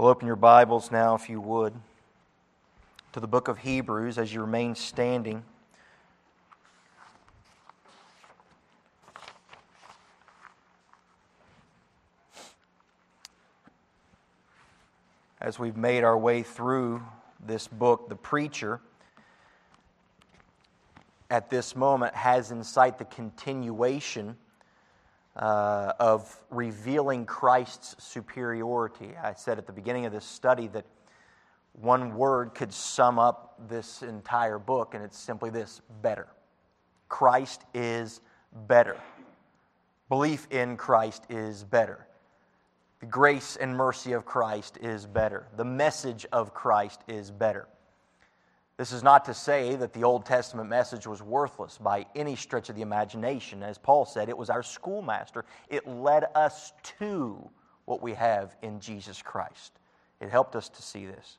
We'll open your Bibles now, if you would, to the book of Hebrews as you remain standing. As we've made our way through this book, the preacher at this moment has in sight the continuation uh, of revealing Christ's superiority. I said at the beginning of this study that one word could sum up this entire book, and it's simply this better. Christ is better. Belief in Christ is better. The grace and mercy of Christ is better. The message of Christ is better. This is not to say that the Old Testament message was worthless by any stretch of the imagination. As Paul said, it was our schoolmaster. It led us to what we have in Jesus Christ. It helped us to see this.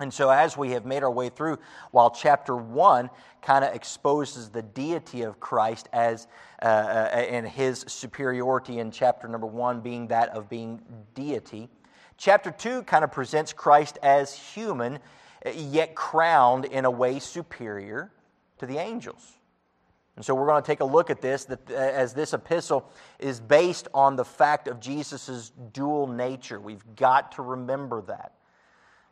And so, as we have made our way through, while chapter 1 kind of exposes the deity of Christ as uh, uh, and his superiority in chapter number 1 being that of being deity, chapter 2 kind of presents Christ as human yet crowned in a way superior to the angels. And so we're going to take a look at this that, uh, as this epistle is based on the fact of Jesus' dual nature. We've got to remember that.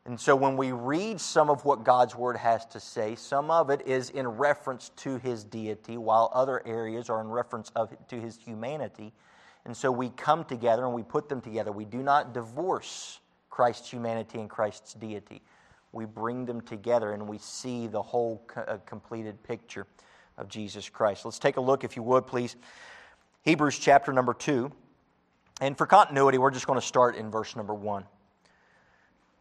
And so when we read some of what God's word has to say, some of it is in reference to his deity, while other areas are in reference of, to his humanity. And so we come together and we put them together. We do not divorce Christ's humanity and Christ's deity we bring them together and we see the whole co- uh, completed picture of Jesus Christ. Let's take a look, if you would, please. Hebrews chapter number 2. And for continuity, we're just going to start in verse number 1.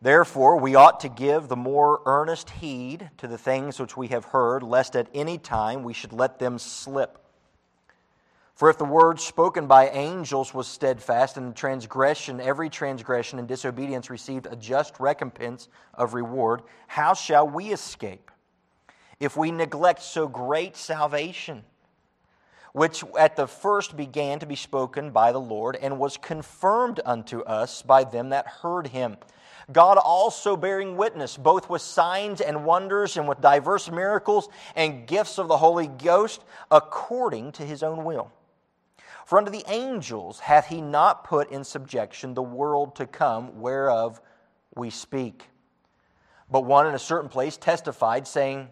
Therefore, we ought to give the more earnest heed to the things which we have heard, lest at any time we should let them slip. For if the word spoken by angels was steadfast, and transgression, every transgression and disobedience received a just recompense of reward, how shall we escape if we neglect so great salvation, which at the first began to be spoken by the Lord, and was confirmed unto us by them that heard him? God also bearing witness, both with signs and wonders, and with diverse miracles and gifts of the Holy Ghost, according to his own will for unto the angels hath he not put in subjection the world to come, whereof we speak. But one in a certain place testified, saying,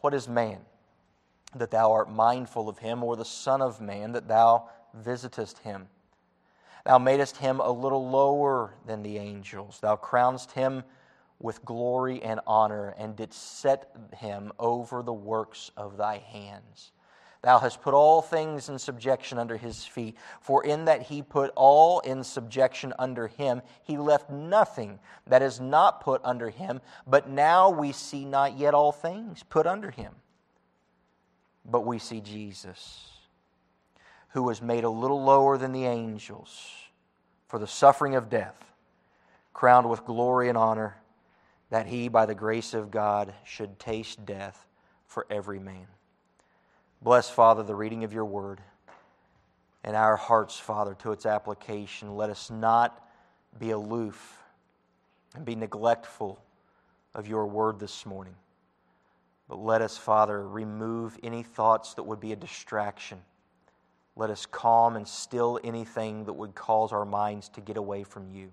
What is man, that thou art mindful of him, or the Son of man, that thou visitest him? Thou madest him a little lower than the angels. Thou crownest him with glory and honor, and didst set him over the works of thy hands. Thou hast put all things in subjection under his feet. For in that he put all in subjection under him, he left nothing that is not put under him. But now we see not yet all things put under him. But we see Jesus, who was made a little lower than the angels for the suffering of death, crowned with glory and honor, that he, by the grace of God, should taste death for every man. Bless, Father, the reading of your word and our hearts, Father, to its application. Let us not be aloof and be neglectful of your word this morning. But let us, Father, remove any thoughts that would be a distraction. Let us calm and still anything that would cause our minds to get away from you.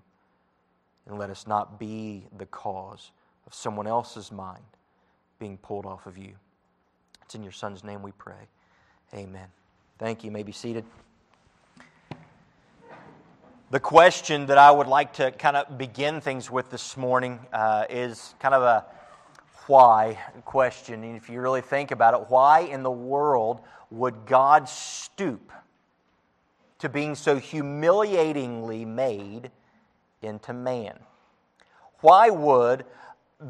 And let us not be the cause of someone else's mind being pulled off of you. It's in your Son's name we pray. Amen. Thank you. you may be seated. The question that I would like to kind of begin things with this morning uh, is kind of a why question. And if you really think about it, why in the world would God stoop to being so humiliatingly made into man? Why would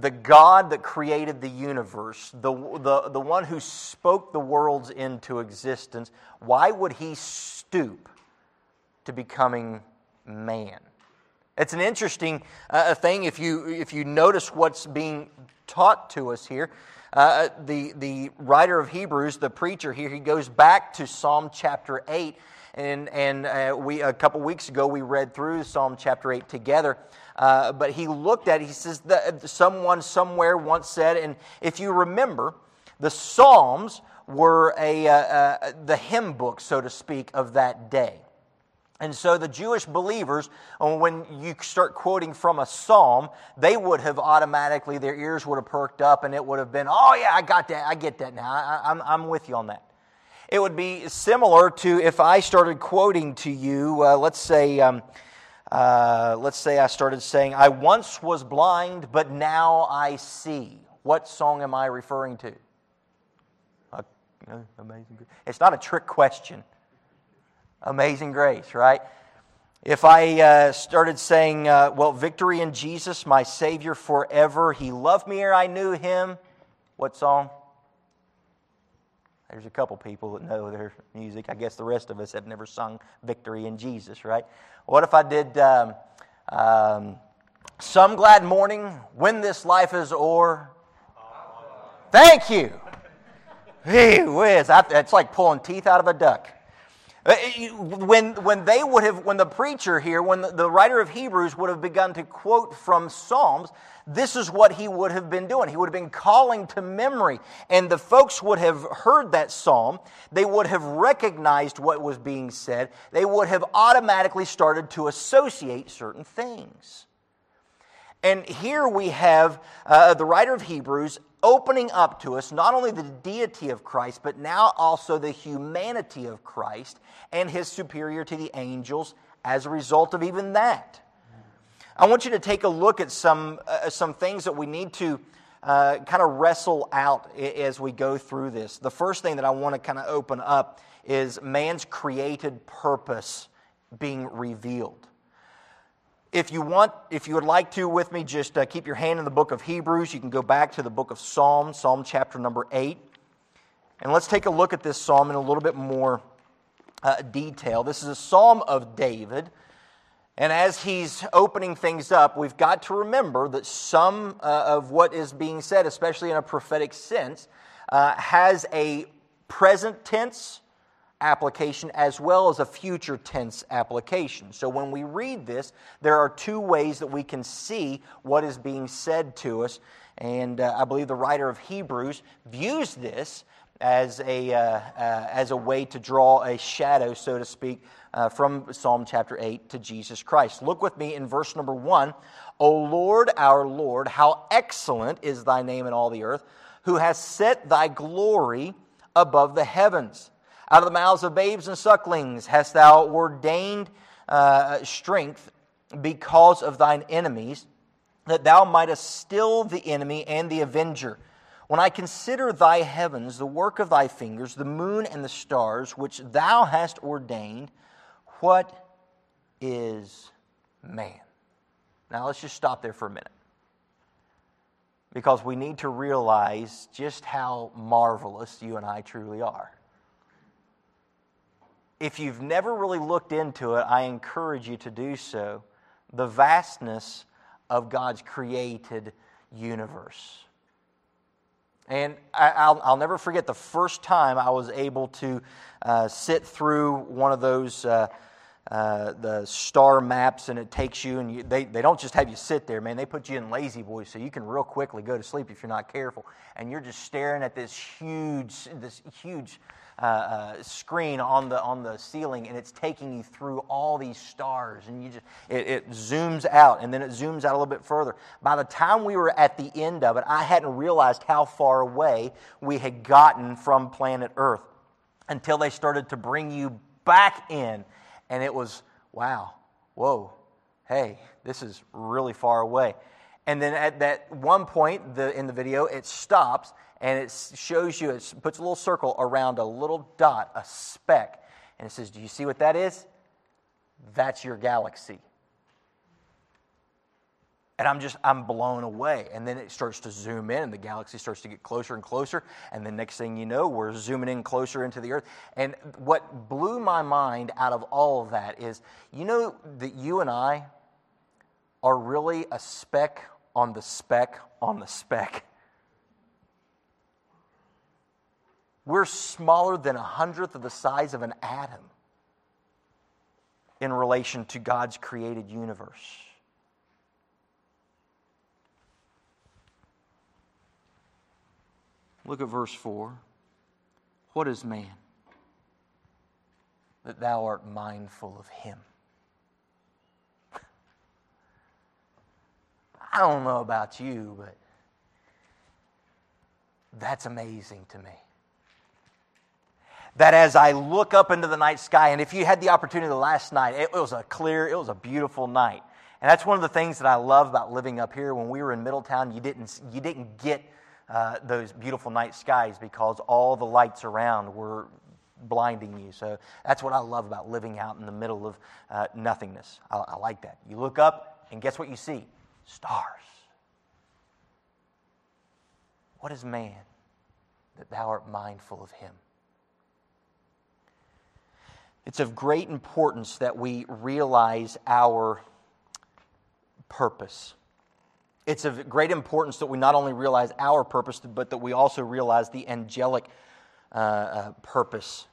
the God that created the universe, the, the, the one who spoke the worlds into existence, why would he stoop to becoming man? It's an interesting uh, thing if you, if you notice what's being taught to us here. Uh, the, the writer of Hebrews, the preacher here, he goes back to Psalm chapter 8 And, and uh, we, a couple weeks ago, we read through Psalm chapter 8 together. Uh, but he looked at it, he says, that someone somewhere once said, and if you remember, the Psalms were a, uh, uh, the hymn book, so to speak, of that day. And so the Jewish believers, uh, when you start quoting from a psalm, they would have automatically, their ears would have perked up and it would have been, oh, yeah, I got that. I get that now. I, am I'm, I'm with you on that. It would be similar to if I started quoting to you, uh, let's say, um, uh, let's say I started saying, I once was blind, but now I see. What song am I referring to? Amazing. It's not a trick question. Amazing grace, right? If I uh, started saying, uh, well, victory in Jesus, my Savior forever, He loved me ere I knew Him, what song? There's a couple people that know their music. I guess the rest of us have never sung Victory in Jesus, right? What if I did um, um, Some Glad Morning, When This Life is O'er? Thank you. Hey whiz. It's like pulling teeth out of a duck. Uh, when, when they would have, when the preacher here, when the, the, writer of Hebrews would have begun to quote from Psalms, this is what he would have been doing. He would have been calling to memory. And the folks would have heard that psalm. They would have recognized what was being said. They would have automatically started to associate certain things. And here we have uh, the writer of Hebrews opening up to us not only the deity of Christ, but now also the humanity of Christ and his superior to the angels as a result of even that. I want you to take a look at some, uh, some things that we need to uh, kind of wrestle out as we go through this. The first thing that I want to kind of open up is man's created purpose being revealed. If you want, if you would like to with me, just uh, keep your hand in the book of Hebrews. You can go back to the book of Psalms, Psalm chapter number 8. And let's take a look at this psalm in a little bit more uh, detail. This is a psalm of David. And as he's opening things up, we've got to remember that some uh, of what is being said, especially in a prophetic sense, uh, has a present tense application as well as a future tense application. So when we read this, there are two ways that we can see what is being said to us. And uh, I believe the writer of Hebrews views this as a, uh, uh, as a way to draw a shadow, so to speak, uh, from Psalm chapter 8 to Jesus Christ. Look with me in verse number 1. O Lord, our Lord, how excellent is thy name in all the earth, who has set thy glory above the heavens. Out of the mouths of babes and sucklings hast thou ordained uh, strength because of thine enemies, that thou mightest still the enemy and the avenger. When I consider thy heavens, the work of thy fingers, the moon and the stars, which thou hast ordained, what is man? Now let's just stop there for a minute. Because we need to realize just how marvelous you and I truly are if you've never really looked into it, I encourage you to do so. The vastness of God's created universe. And I, will never forget the first time I was able to uh, sit through one of those. Uh, uh, the star maps and it takes you and you, they, they don't just have you sit there man they put you in La-Z-Boy so you can real quickly go to sleep if you're not careful and you're just staring at this huge this huge uh, uh, screen on the on the ceiling, and it's taking you through all these stars, and you just it, it zooms out, and then it zooms out a little bit further. By the time we were at the end of it, I hadn't realized how far away we had gotten from planet Earth until they started to bring you back in, and it was wow, whoa, hey, this is really far away. And then at that one point the, in the video, it stops and it shows you, it puts a little circle around a little dot, a speck, and it says, Do you see what that is? That's your galaxy. And I'm just, I'm blown away. And then it starts to zoom in, and the galaxy starts to get closer and closer. And the next thing you know, we're zooming in closer into the Earth. And what blew my mind out of all of that is, you know, that you and I are really a speck on the speck on the speck. We're smaller than a hundredth of the size of an atom. in relation to God's created universe. Look at verse 4. What is man? That thou art mindful of him. I don't know about you, but that's amazing to me. That as I look up into the night sky, and if you had the opportunity last night, it was a clear, it was a beautiful night. And that's one of the things that I love about living up here. When we were in Middletown, you didn't, you didn't get uh, those beautiful night skies because all the lights around were blinding you. So that's what I love about living out in the middle of uh, nothingness. I, I like that. You look up, and guess what you see? Stars. What is man that thou art mindful of him? It's of great importance that we realize our purpose. It's of great importance that we not only realize our purpose, but that we also realize the angelic uh, uh, purpose.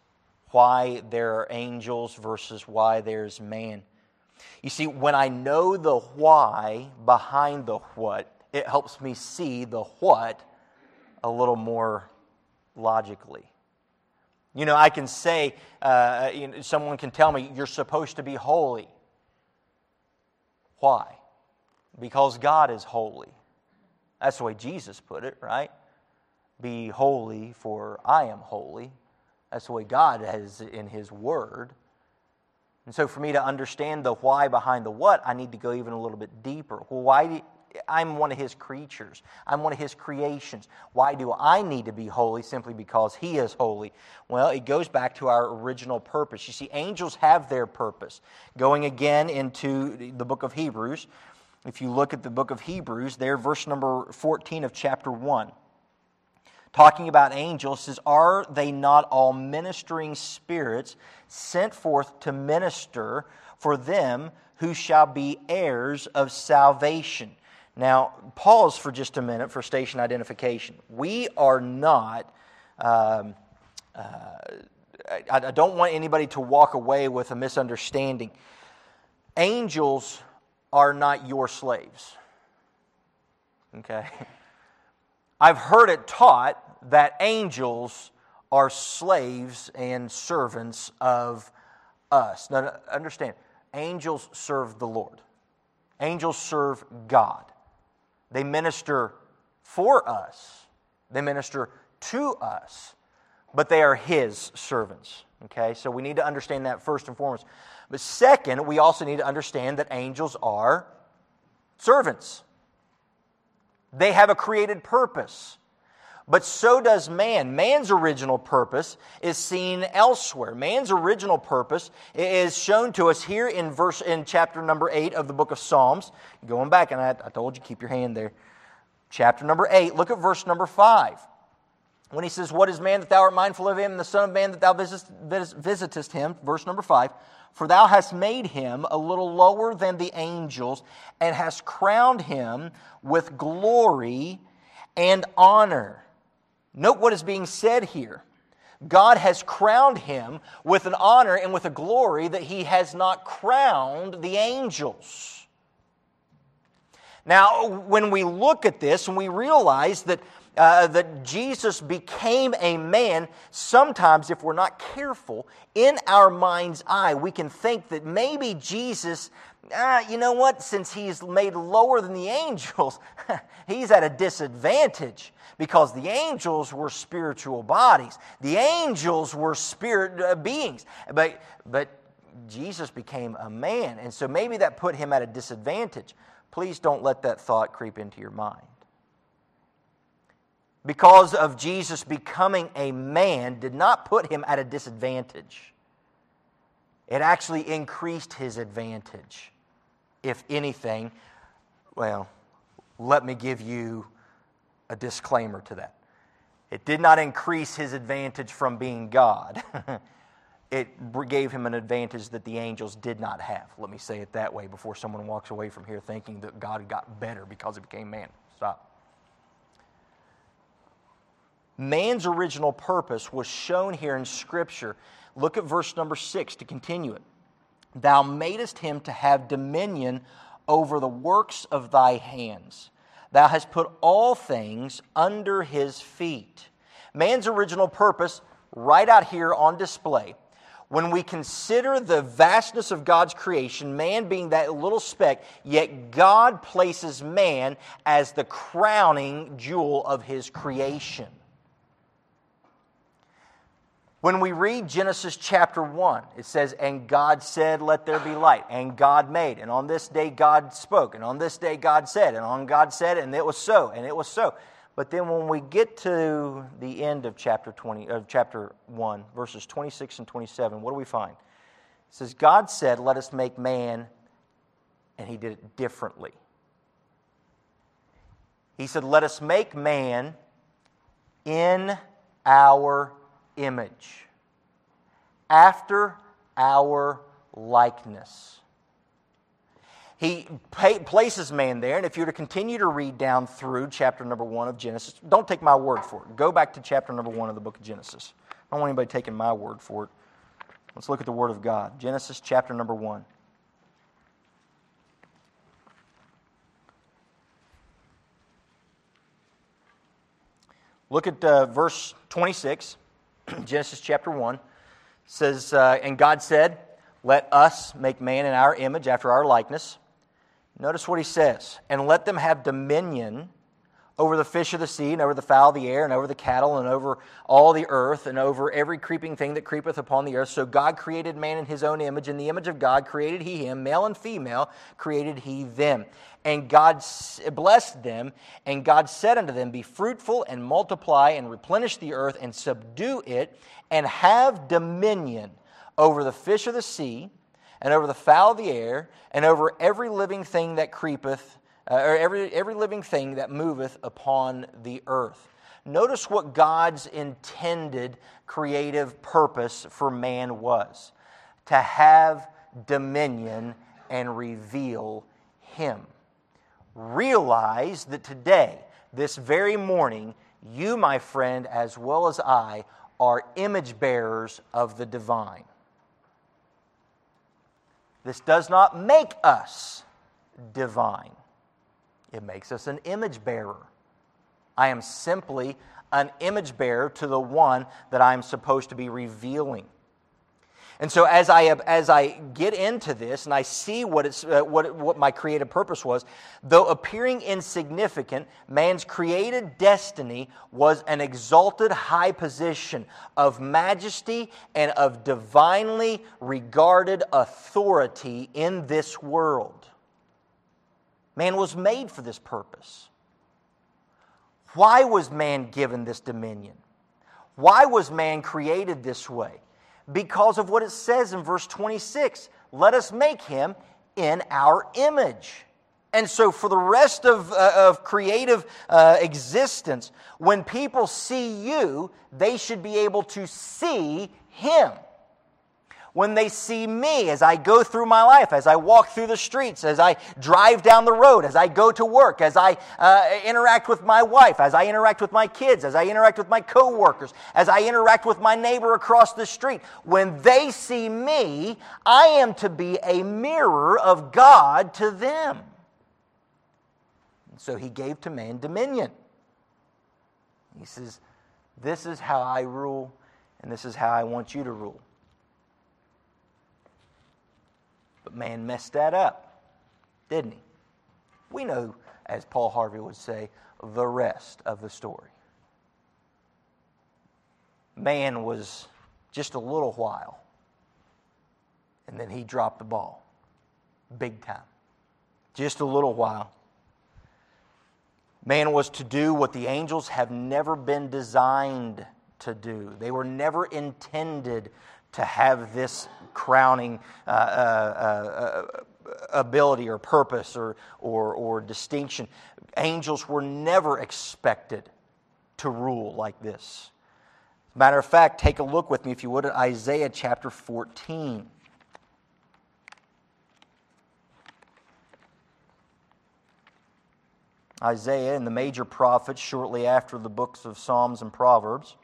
Why there are angels versus why there's man. You see, when I know the why behind the what, it helps me see the what a little more logically. You know, I can say, uh, you know, someone can tell me, you're supposed to be holy. Why? Because God is holy. That's the way Jesus put it, right? Be holy, for I am holy. That's the way God has in His Word. And so, for me to understand the why behind the what, I need to go even a little bit deeper. Well, why I'm one of his creatures. I'm one of his creations. Why do I need to be holy? Simply because he is holy. Well, it goes back to our original purpose. You see, angels have their purpose. Going again into the book of Hebrews, if you look at the book of Hebrews, there, verse number 14 of chapter 1, talking about angels, says, Are they not all ministering spirits sent forth to minister for them who shall be heirs of salvation? Now, pause for just a minute for station identification. We are not, um, uh, I, I don't want anybody to walk away with a misunderstanding. Angels are not your slaves. Okay? I've heard it taught that angels are slaves and servants of us. Now, understand, angels serve the Lord, angels serve God. They minister for us, they minister to us, but they are His servants. Okay, so we need to understand that first and foremost. But second, we also need to understand that angels are servants. They have a created purpose. But so does man. Man's original purpose is seen elsewhere. Man's original purpose is shown to us here in verse in chapter number 8 of the book of Psalms. Going back, and I, I told you, keep your hand there. Chapter number 8, look at verse number 5 when he says, What is man that thou art mindful of him, and the Son of Man that thou visitest him? Verse number five. For thou hast made him a little lower than the angels, and hast crowned him with glory and honor. Note what is being said here. God has crowned him with an honor and with a glory that he has not crowned the angels. Now, when we look at this and we realize that uh, that Jesus became a man, sometimes, if we're not careful, in our mind's eye, we can think that maybe Jesus, uh, you know what, since he's made lower than the angels, he's at a disadvantage because the angels were spiritual bodies. The angels were spirit uh, beings. But, but Jesus became a man, and so maybe that put him at a disadvantage. Please don't let that thought creep into your mind because of Jesus becoming a man did not put him at a disadvantage. It actually increased his advantage. If anything, well, let me give you a disclaimer to that. It did not increase his advantage from being God. it gave him an advantage that the angels did not have. Let me say it that way before someone walks away from here thinking that God got better because he became man. Stop. Man's original purpose was shown here in Scripture. Look at verse number six to continue it. Thou madest him to have dominion over the works of thy hands. Thou hast put all things under his feet. Man's original purpose, right out here on display. When we consider the vastness of God's creation, man being that little speck, yet God places man as the crowning jewel of his creation. When we read Genesis chapter 1, it says, And God said, Let there be light. And God made. And on this day God spoke. And on this day God said. And on God said, and it was so. And it was so. But then when we get to the end of chapter 20, of chapter 1, verses 26 and 27, what do we find? It says, God said, Let us make man, and he did it differently. He said, Let us make man in our image, after our likeness. He places man there, and if you're to continue to read down through chapter number one of Genesis, don't take my word for it. Go back to chapter number one of the book of Genesis. I don't want anybody taking my word for it. Let's look at the Word of God. Genesis chapter number one. Look at uh, verse 26. Genesis chapter 1 says, uh, And God said, Let us make man in our image after our likeness. Notice what he says, and let them have dominion over the fish of the sea, and over the fowl of the air, and over the cattle, and over all the earth, and over every creeping thing that creepeth upon the earth. So God created man in his own image. In the image of God created he him, male and female created he them. And God blessed them, and God said unto them, Be fruitful, and multiply, and replenish the earth, and subdue it, and have dominion over the fish of the sea, and over the fowl of the air, and over every living thing that creepeth uh, or every, every living thing that moveth upon the earth. Notice what God's intended creative purpose for man was to have dominion and reveal Him. Realize that today, this very morning, you, my friend, as well as I, are image bearers of the divine. This does not make us divine. It makes us an image bearer. I am simply an image bearer to the one that I'm supposed to be revealing. And so, as I, as I get into this and I see what, it's, uh, what, what my creative purpose was, though appearing insignificant, man's created destiny was an exalted high position of majesty and of divinely regarded authority in this world. Man was made for this purpose. Why was man given this dominion? Why was man created this way? Because of what it says in verse 26 let us make him in our image. And so, for the rest of, uh, of creative uh, existence, when people see you, they should be able to see him when they see me as I go through my life, as I walk through the streets, as I drive down the road, as I go to work, as I uh, interact with my wife, as I interact with my kids, as I interact with my coworkers, as I interact with my neighbor across the street. When they see me, I am to be a mirror of God to them. And so he gave to man dominion. He says, This is how I rule, and this is how I want you to rule. But man messed that up, didn't he? We know, as Paul Harvey would say, the rest of the story. Man was just a little while, and then he dropped the ball big time. Just a little while. Man was to do what the angels have never been designed to do. They were never intended to have this crowning uh, uh, uh, ability or purpose or, or, or distinction. Angels were never expected to rule like this. Matter of fact, take a look with me, if you would, at Isaiah chapter 14. Isaiah and the major prophets, shortly after the books of Psalms and Proverbs.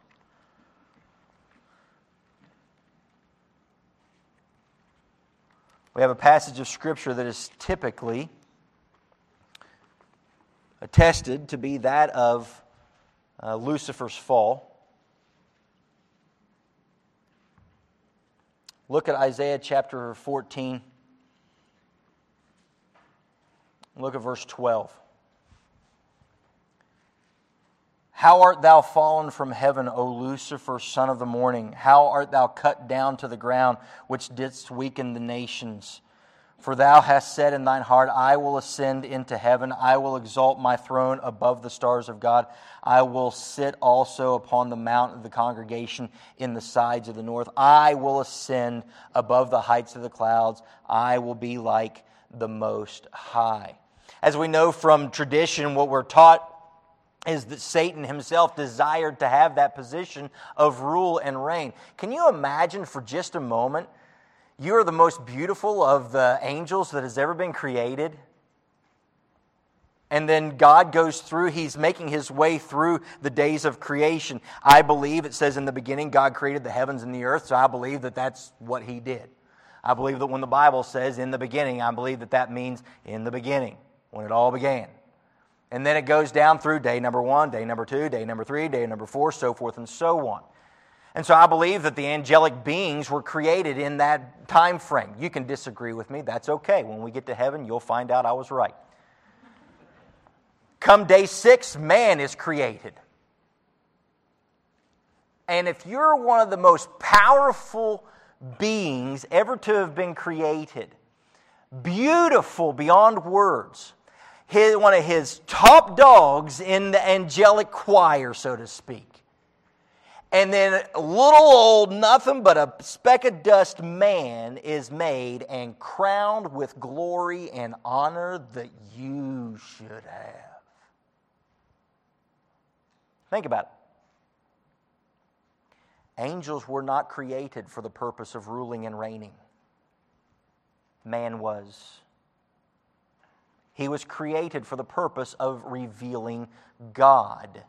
We have a passage of Scripture that is typically attested to be that of uh, Lucifer's fall. Look at Isaiah chapter 14. Look at verse 12. How art thou fallen from heaven, O Lucifer, son of the morning? How art thou cut down to the ground, which didst weaken the nations? For thou hast said in thine heart, I will ascend into heaven. I will exalt my throne above the stars of God. I will sit also upon the mount of the congregation in the sides of the north. I will ascend above the heights of the clouds. I will be like the Most High. As we know from tradition, what we're taught is that Satan himself desired to have that position of rule and reign. Can you imagine for just a moment? You are the most beautiful of the angels that has ever been created. And then God goes through, He's making His way through the days of creation. I believe it says in the beginning, God created the heavens and the earth, so I believe that that's what He did. I believe that when the Bible says in the beginning, I believe that that means in the beginning, when it all began. And then it goes down through day number one, day number two, day number three, day number four, so forth and so on. And so I believe that the angelic beings were created in that time frame. You can disagree with me, that's okay. When we get to heaven, you'll find out I was right. Come day six, man is created. And if you're one of the most powerful beings ever to have been created, beautiful beyond words, his, one of his top dogs in the angelic choir, so to speak. And then a little old, nothing but a speck of dust man is made and crowned with glory and honor that you should have. Think about it. Angels were not created for the purpose of ruling and reigning, man was. He was created for the purpose of revealing God.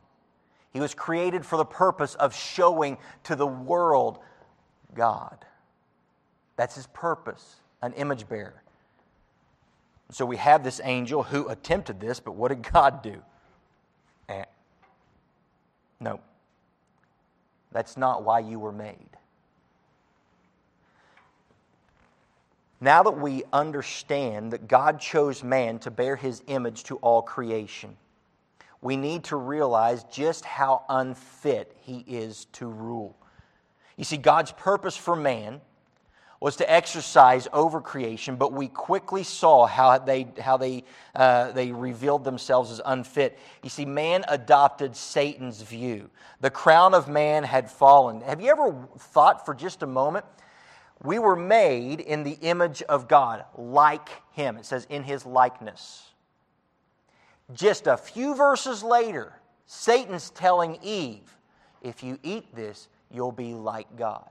He was created for the purpose of showing to the world God. That's his purpose, an image bearer. So we have this angel who attempted this, but what did God do? Eh. No. That's not why you were made. Now that we understand that God chose man to bear his image to all creation, we need to realize just how unfit he is to rule. You see, God's purpose for man was to exercise over creation, but we quickly saw how they, how they, uh, they revealed themselves as unfit. You see, man adopted Satan's view. The crown of man had fallen. Have you ever thought for just a moment we were made in the image of God, like Him. It says, in His likeness. Just a few verses later, Satan's telling Eve, if you eat this, you'll be like God.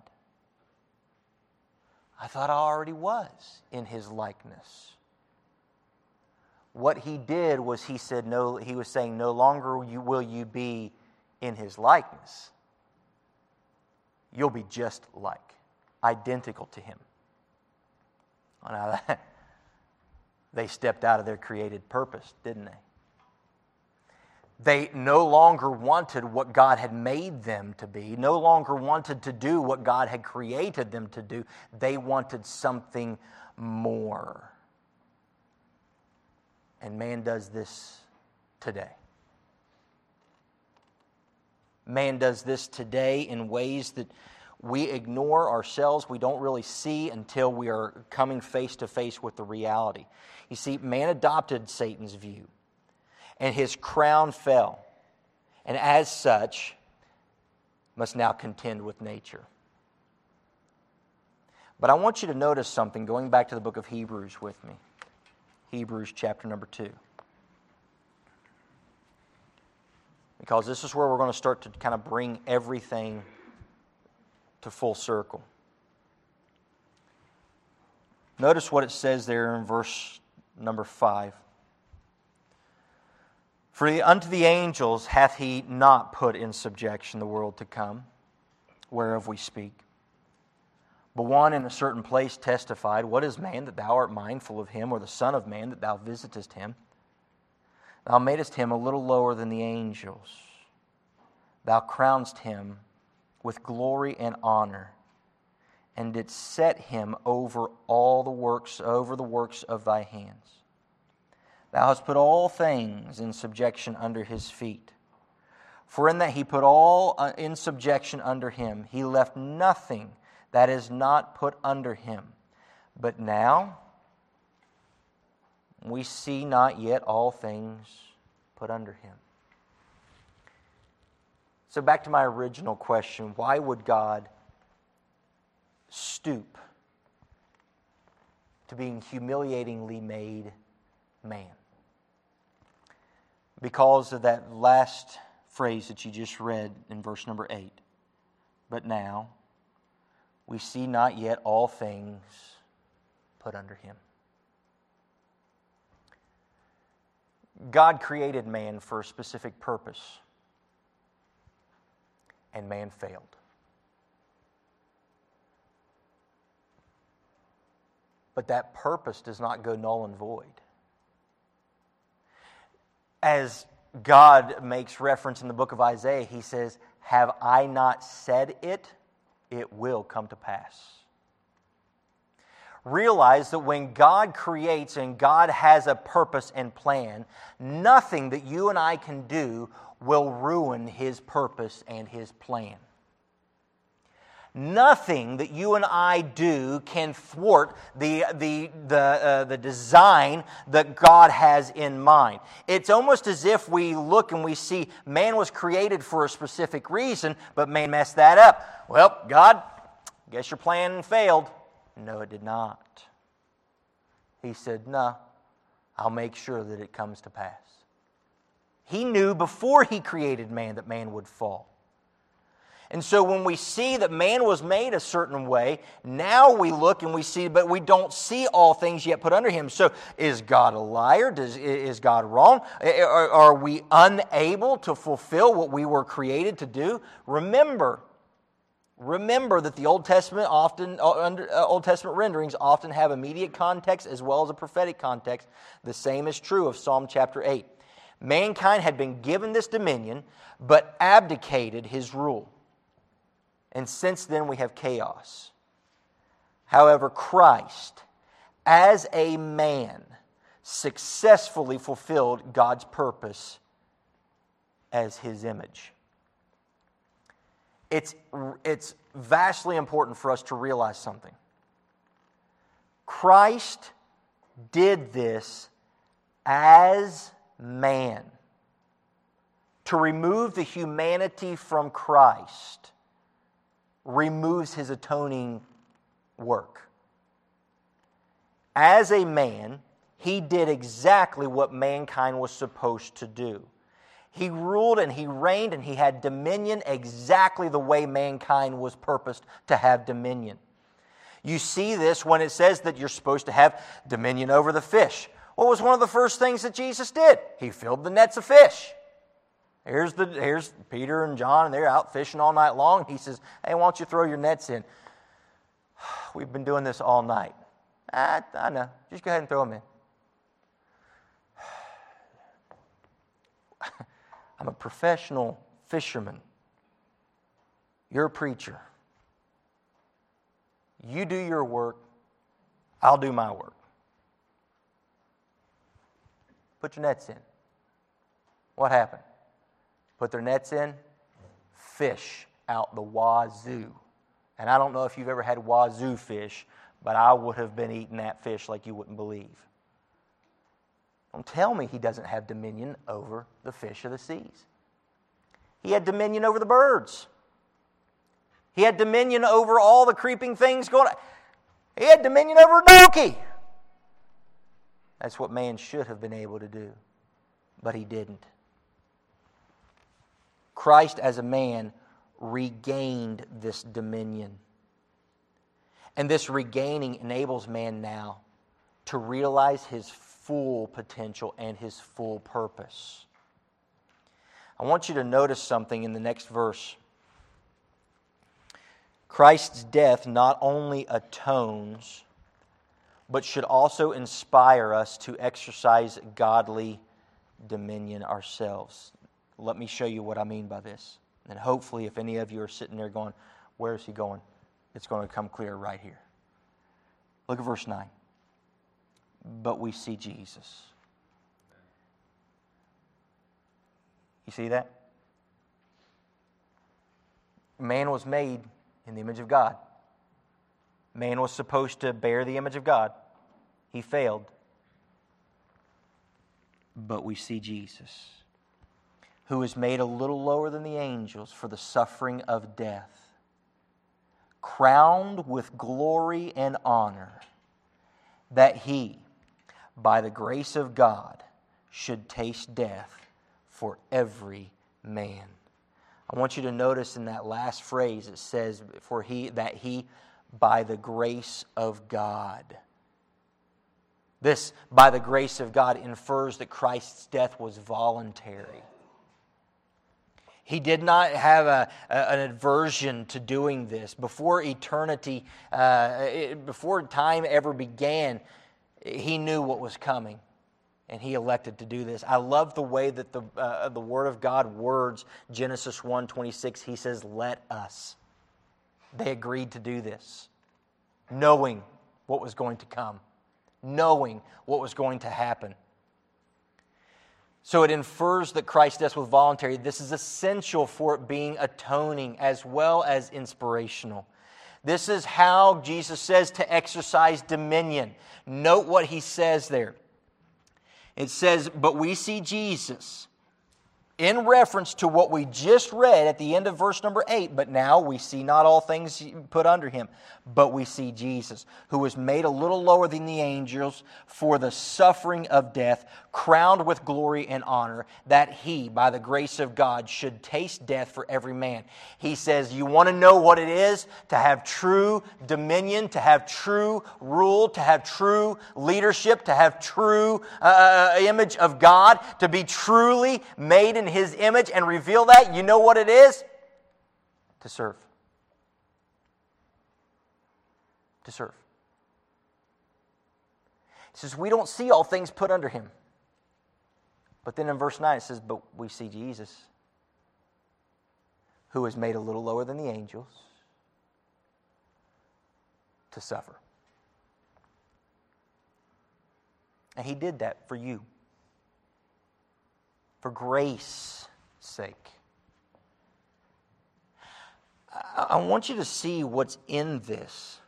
I thought I already was in His likeness. What he did was he said, no, he was saying, no longer will you be in his likeness. You'll be just like identical to him. Well, now that, they stepped out of their created purpose, didn't they? They no longer wanted what God had made them to be, no longer wanted to do what God had created them to do. They wanted something more. And man does this today. Man does this today in ways that we ignore ourselves. We don't really see until we are coming face to face with the reality. You see, man adopted Satan's view, and his crown fell. And as such, must now contend with nature. But I want you to notice something going back to the book of Hebrews with me. Hebrews chapter number 2. Because this is where we're going to start to kind of bring everything to full circle. Notice what it says there in verse number 5. For unto the angels hath he not put in subjection the world to come, whereof we speak. But one in a certain place testified, What is man that thou art mindful of him, or the Son of Man that thou visitest him? Thou madest him a little lower than the angels. Thou crownest him with glory and honor, and did set him over all the works, over the works of thy hands. Thou hast put all things in subjection under his feet. For in that he put all uh, in subjection under him, he left nothing that is not put under him. But now we see not yet all things put under him. So, back to my original question why would God stoop to being humiliatingly made man? Because of that last phrase that you just read in verse number 8. But now, we see not yet all things put under him. God created man for a specific purpose, and man failed. But that purpose does not go null and void. As God makes reference in the book of Isaiah, he says, Have I not said it? it will come to pass. Realize that when God creates and God has a purpose and plan, nothing that you and I can do will ruin His purpose and His plan. Nothing that you and I do can thwart the, the, the, uh, the design that God has in mind. It's almost as if we look and we see man was created for a specific reason, but man messed that up. Well, God, guess your plan failed. No, it did not. He said, No, I'll make sure that it comes to pass. He knew before he created man that man would fall. And so when we see that man was made a certain way, now we look and we see, but we don't see all things yet put under him. So is God a liar? Does, is God wrong? Are, are we unable to fulfill what we were created to do? Remember, remember that the Old Testament often, uh, uh, Old Testament renderings often have immediate context as well as a prophetic context. The same is true of Psalm chapter 8. Mankind had been given this dominion, but abdicated his rule and since then we have chaos. However, Christ, as a man, successfully fulfilled God's purpose as his image. It's, it's vastly important for us to realize something. Christ did this as man. To remove the humanity from Christ removes his atoning work. As a man, he did exactly what mankind was supposed to do. He ruled and he reigned and he had dominion exactly the way mankind was purposed to have dominion. You see this when it says that you're supposed to have dominion over the fish. What was one of the first things that Jesus did? He filled the nets of fish. Here's, the, here's Peter and John, and they're out fishing all night long. He says, Hey, why don't you throw your nets in? We've been doing this all night. I, I know. Just go ahead and throw them in. I'm a professional fisherman. You're a preacher. You do your work, I'll do my work. Put your nets in. What happened? put their nets in, fish out the wazoo. And I don't know if you've ever had wazoo fish, but I would have been eating that fish like you wouldn't believe. Don't tell me he doesn't have dominion over the fish of the seas. He had dominion over the birds. He had dominion over all the creeping things going on. He had dominion over a donkey. That's what man should have been able to do, but he didn't. Christ, as a man, regained this dominion. And this regaining enables man now to realize his full potential and his full purpose. I want you to notice something in the next verse. Christ's death not only atones, but should also inspire us to exercise godly dominion ourselves. Let me show you what I mean by this. And hopefully, if any of you are sitting there going, Where is he going? It's going to come clear right here. Look at verse 9. But we see Jesus. You see that? Man was made in the image of God. Man was supposed to bear the image of God. He failed. But we see Jesus, who is made a little lower than the angels for the suffering of death, crowned with glory and honor, that he, by the grace of God, should taste death for every man. I want you to notice in that last phrase it says for he that he by the grace of God. This by the grace of God infers that Christ's death was voluntary. He did not have a, an aversion to doing this. Before eternity, uh, before time ever began, he knew what was coming and he elected to do this. I love the way that the, uh, the Word of God words Genesis 1 26. He says, Let us. They agreed to do this, knowing what was going to come, knowing what was going to happen. So it infers that Christ's death was voluntary. This is essential for it being atoning as well as inspirational. This is how Jesus says to exercise dominion. Note what he says there. It says, But we see Jesus in reference to what we just read at the end of verse number 8, but now we see not all things put under him, but we see Jesus, who was made a little lower than the angels for the suffering of death, crowned with glory and honor, that he, by the grace of God, should taste death for every man. He says, You want to know what it is to have true dominion, to have true rule, to have true leadership, to have true uh, uh image of God, to be truly made in his image and reveal that, you know what it is? To serve. To serve. He says, We don't see all things put under him. But then in verse 9 it says, But we see Jesus, who is made a little lower than the angels, to suffer. And he did that for you for grace sake. I want you to see what's in this.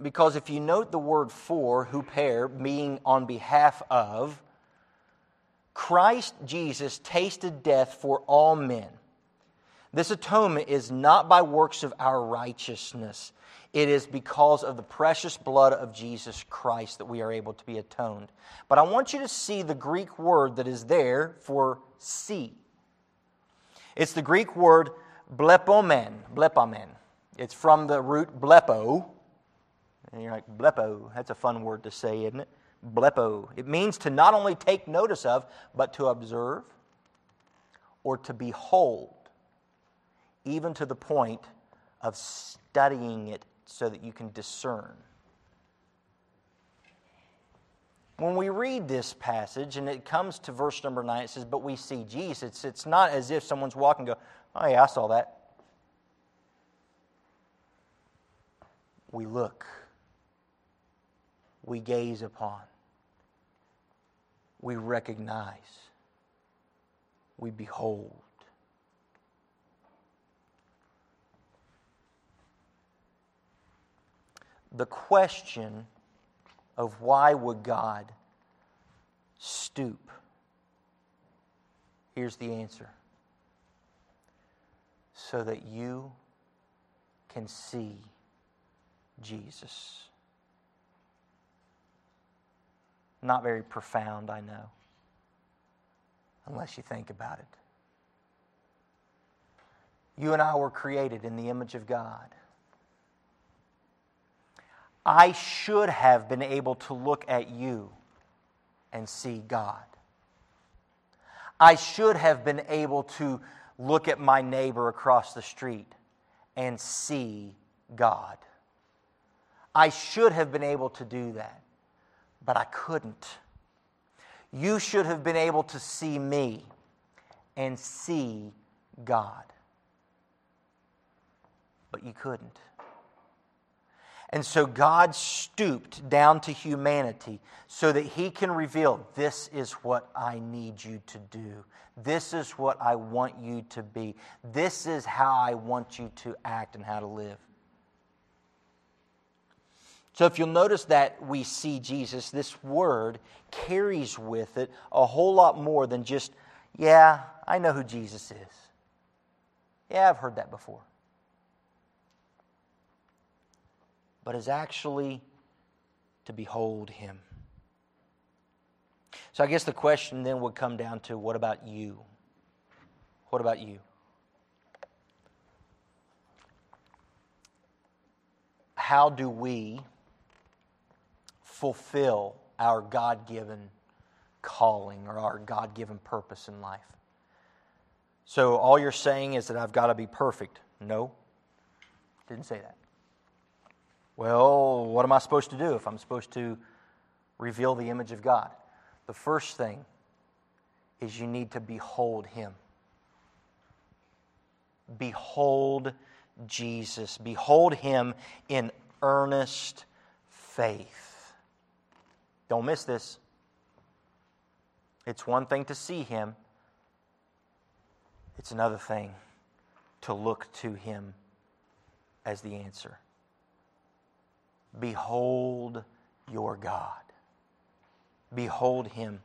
Because if you note the word for, huper, being on behalf of, Christ Jesus tasted death for all men. This atonement is not by works of our righteousness. It is because of the precious blood of Jesus Christ that we are able to be atoned. But I want you to see the Greek word that is there for see. It's the Greek word blepomen, blepomen. It's from the root blepo. And you're like, blepo, that's a fun word to say, isn't it? Blepo. It means to not only take notice of, but to observe or to behold, even to the point of studying it so that you can discern. When we read this passage and it comes to verse number nine, it says, But we see Jesus. It's, it's not as if someone's walking go, Oh, yeah, I saw that. We look, we gaze upon, we recognize, we behold. the question of why would God stoop? Here's the answer. So that you can see Jesus. Not very profound, I know, unless you think about it. You and I were created in the image of God. I should have been able to look at you and see God. I should have been able to look at my neighbor across the street and see God. I should have been able to do that, but I couldn't. You should have been able to see me and see God, but you couldn't. And so God stooped down to humanity so that He can reveal this is what I need you to do. This is what I want you to be. This is how I want you to act and how to live. So, if you'll notice that we see Jesus, this word carries with it a whole lot more than just, yeah, I know who Jesus is. Yeah, I've heard that before. But is actually to behold him. So, I guess the question then would come down to what about you? What about you? How do we fulfill our God given calling or our God given purpose in life. So, all you're saying is that I've got to be perfect. No, didn't say that. Well, what am I supposed to do if I'm supposed to reveal the image of God? The first thing is you need to behold Him. Behold Jesus. Behold Him in earnest faith. Don't miss this. It's one thing to see him, it's another thing to look to him as the answer. Behold your God. Behold him.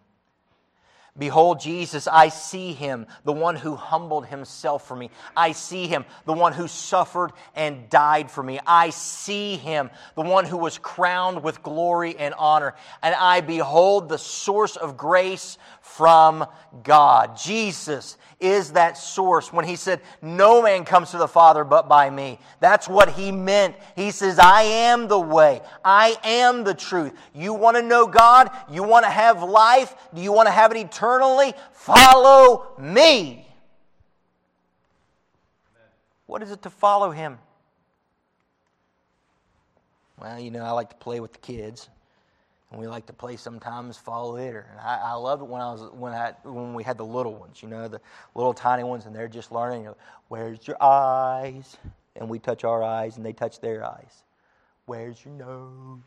Behold, Jesus, I see him, the one who humbled himself for me. I see him, the one who suffered and died for me. I see him, the one who was crowned with glory and honor. And I behold the source of grace from God. Jesus is that source when he said, No man comes to the Father but by me. That's what he meant. He says, I am the way, I am the truth. You want to know God? You want to have life? Do you want to have it eternally? Follow me. What is it to follow him? Well, you know, I like to play with the kids and we like to play sometimes fall later. And I, I loved it when I was when I when we had the little ones, you know, the little tiny ones, and they're just learning. You know, Where's your eyes? And we touch our eyes, and they touch their eyes. Where's your nose?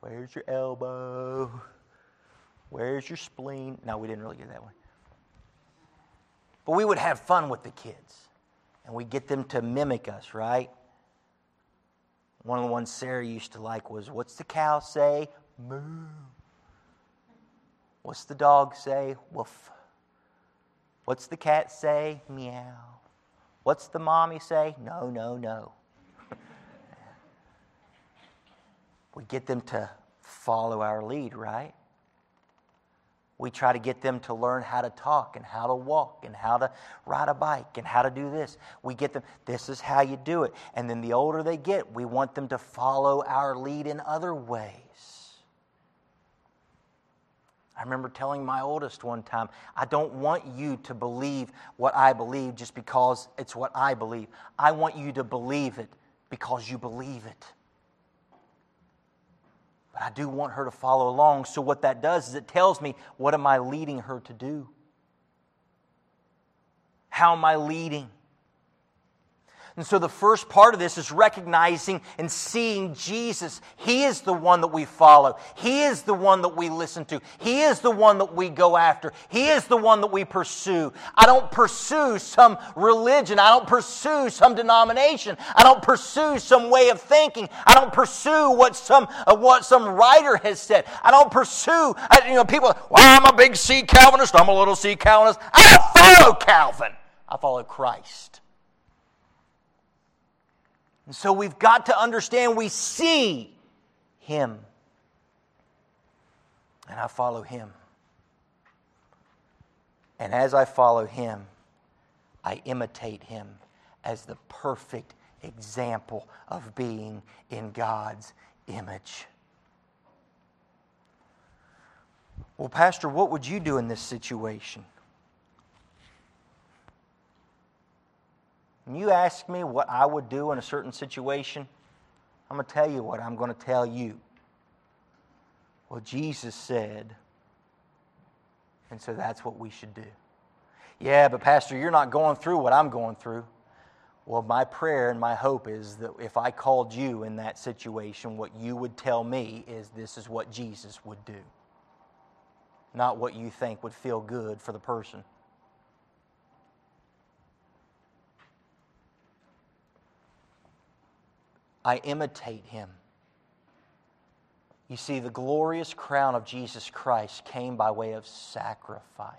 Where's your elbow? Where's your spleen? No, we didn't really get that one. But we would have fun with the kids, and we get them to mimic us, right? One of the ones Sarah used to like was, What's the cow say? Moo. What's the dog say? Woof. What's the cat say? Meow. What's the mommy say? No, no, no. we get them to follow our lead, right? We try to get them to learn how to talk and how to walk and how to ride a bike and how to do this. We get them, this is how you do it. And then the older they get, we want them to follow our lead in other ways. I remember telling my oldest one time, I don't want you to believe what I believe just because it's what I believe. I want you to believe it because you believe it. But I do want her to follow along. So, what that does is it tells me what am I leading her to do? How am I leading? And so the first part of this is recognizing and seeing Jesus. He is the one that we follow. He is the one that we listen to. He is the one that we go after. He is the one that we pursue. I don't pursue some religion. I don't pursue some denomination. I don't pursue some way of thinking. I don't pursue what some uh, what some writer has said. I don't pursue I, you know people, well, I'm a big C Calvinist, I'm a little C Calvinist. I don't follow Calvin. I follow Christ. And so we've got to understand we see Him. And I follow Him. And as I follow Him, I imitate Him as the perfect example of being in God's image. Well, Pastor, what would you do in this situation? You ask me what I would do in a certain situation, I'm going to tell you what I'm going to tell you. Well, Jesus said, and so that's what we should do. Yeah, but Pastor, you're not going through what I'm going through. Well, my prayer and my hope is that if I called you in that situation, what you would tell me is this is what Jesus would do, not what you think would feel good for the person. I imitate him. You see, the glorious crown of Jesus Christ came by way of sacrifice.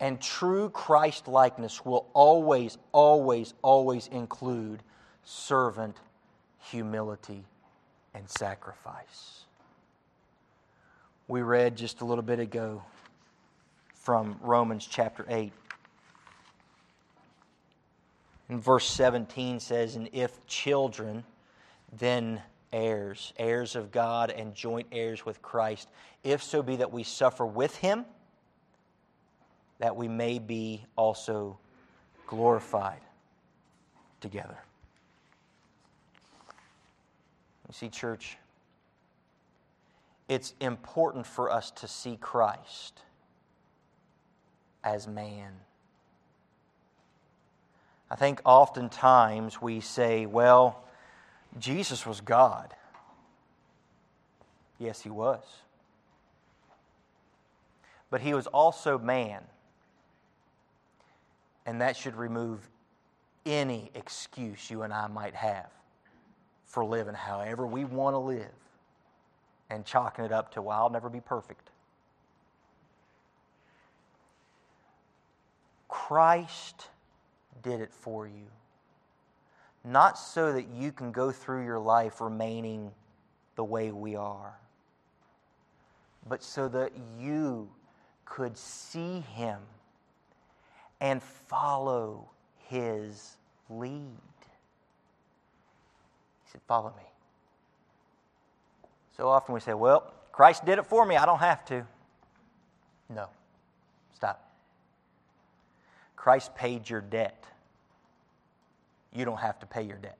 And true Christ likeness will always, always, always include servant humility and sacrifice. We read just a little bit ago from Romans chapter 8. And verse 17 says, And if children, then heirs, heirs of God and joint heirs with Christ, if so be that we suffer with him that we may be also glorified together. You see, church, it's important for us to see Christ as man. I think oftentimes we say, well, Jesus was God. Yes, he was. But he was also man. And that should remove any excuse you and I might have for living however we want to live and chalking it up to, well, I'll never be perfect. Christ did it for you. Not so that you can go through your life remaining the way we are, but so that you could see Him and follow his lead. He said, Follow me. So often we say, Well, Christ did it for me, I don't have to. No, stop. Christ paid your debt. You don't have to pay your debt.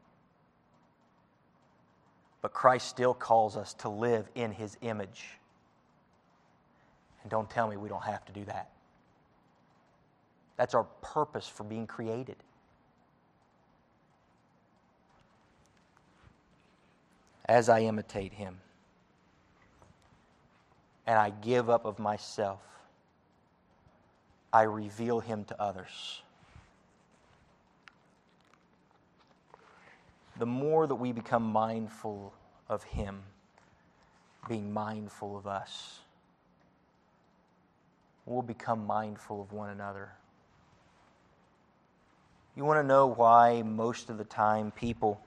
But Christ still calls us to live in his image. And don't tell me we don't have to do that. That's our purpose for being created. As I imitate him and I give up of myself, I reveal him to others. The more that we become mindful of him, being mindful of us, we'll become mindful of one another. You want to know why most of the time people,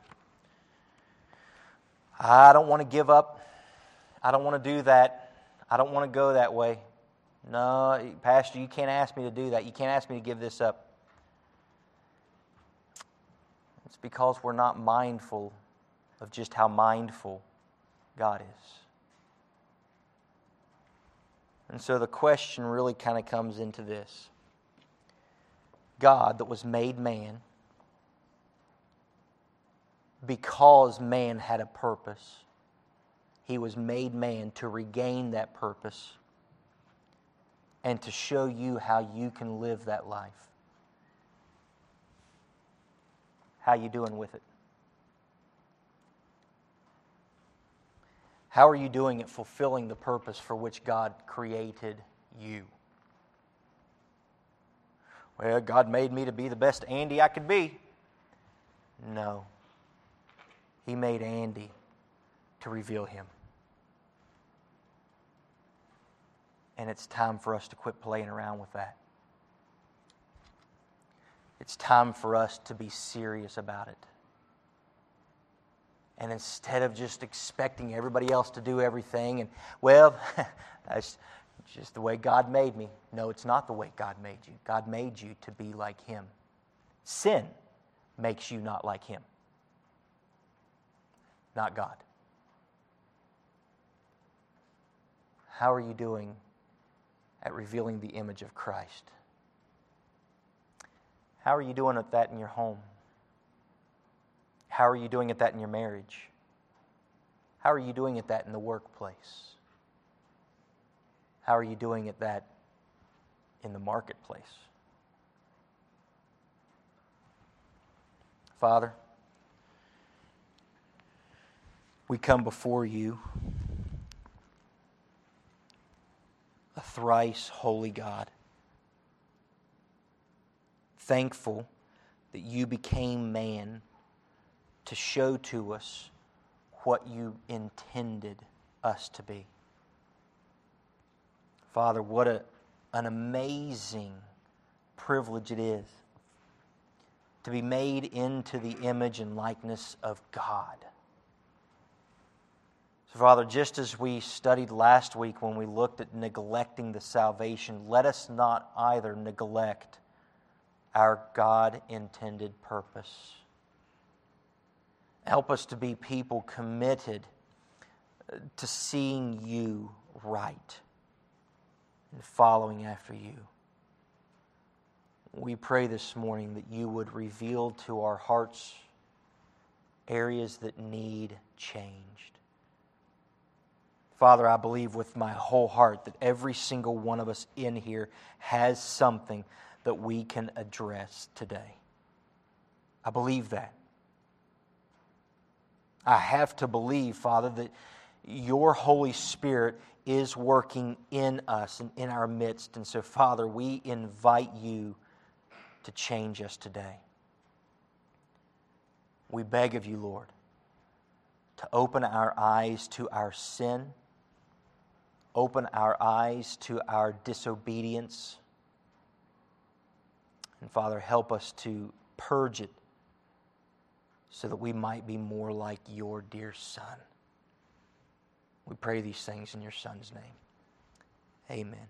I don't want to give up. I don't want to do that. I don't want to go that way. No, Pastor, you can't ask me to do that. You can't ask me to give this up. It's because we're not mindful of just how mindful God is. And so the question really kind of comes into this God that was made man because man had a purpose. He was made man to regain that purpose and to show you how you can live that life. How you doing with it? How are you doing at fulfilling the purpose for which God created you? Well, God made me to be the best Andy I could be. No. He made Andy to reveal him. And it's time for us to quit playing around with that. It's time for us to be serious about it. And instead of just expecting everybody else to do everything, and well, that's just the way God made me. No, it's not the way God made you. God made you to be like Him. Sin makes you not like Him, not God. How are you doing at revealing the image of Christ? How are you doing at that in your home? How are you doing at that in your marriage? How are you doing at that in the workplace? How are you doing at that in the marketplace? Father, we come before you, a thrice holy God, thankful that you became man to show to us what you intended us to be. Father, what a, an amazing privilege it is to be made into the image and likeness of God. So, Father, just as we studied last week when we looked at neglecting the salvation, let us not either neglect our God intended purpose. Help us to be people committed to seeing you right and following after you. We pray this morning that you would reveal to our hearts areas that need changed. Father, I believe with my whole heart that every single one of us in here has something that we can address today. I believe that. I have to believe, Father, that your Holy Spirit is working in us and in our midst. And so, Father, we invite you to change us today. We beg of you, Lord, to open our eyes to our sin, open our eyes to our disobedience. And Father, help us to purge it so that we might be more like your dear Son. We pray these things in your Son's name. Amen.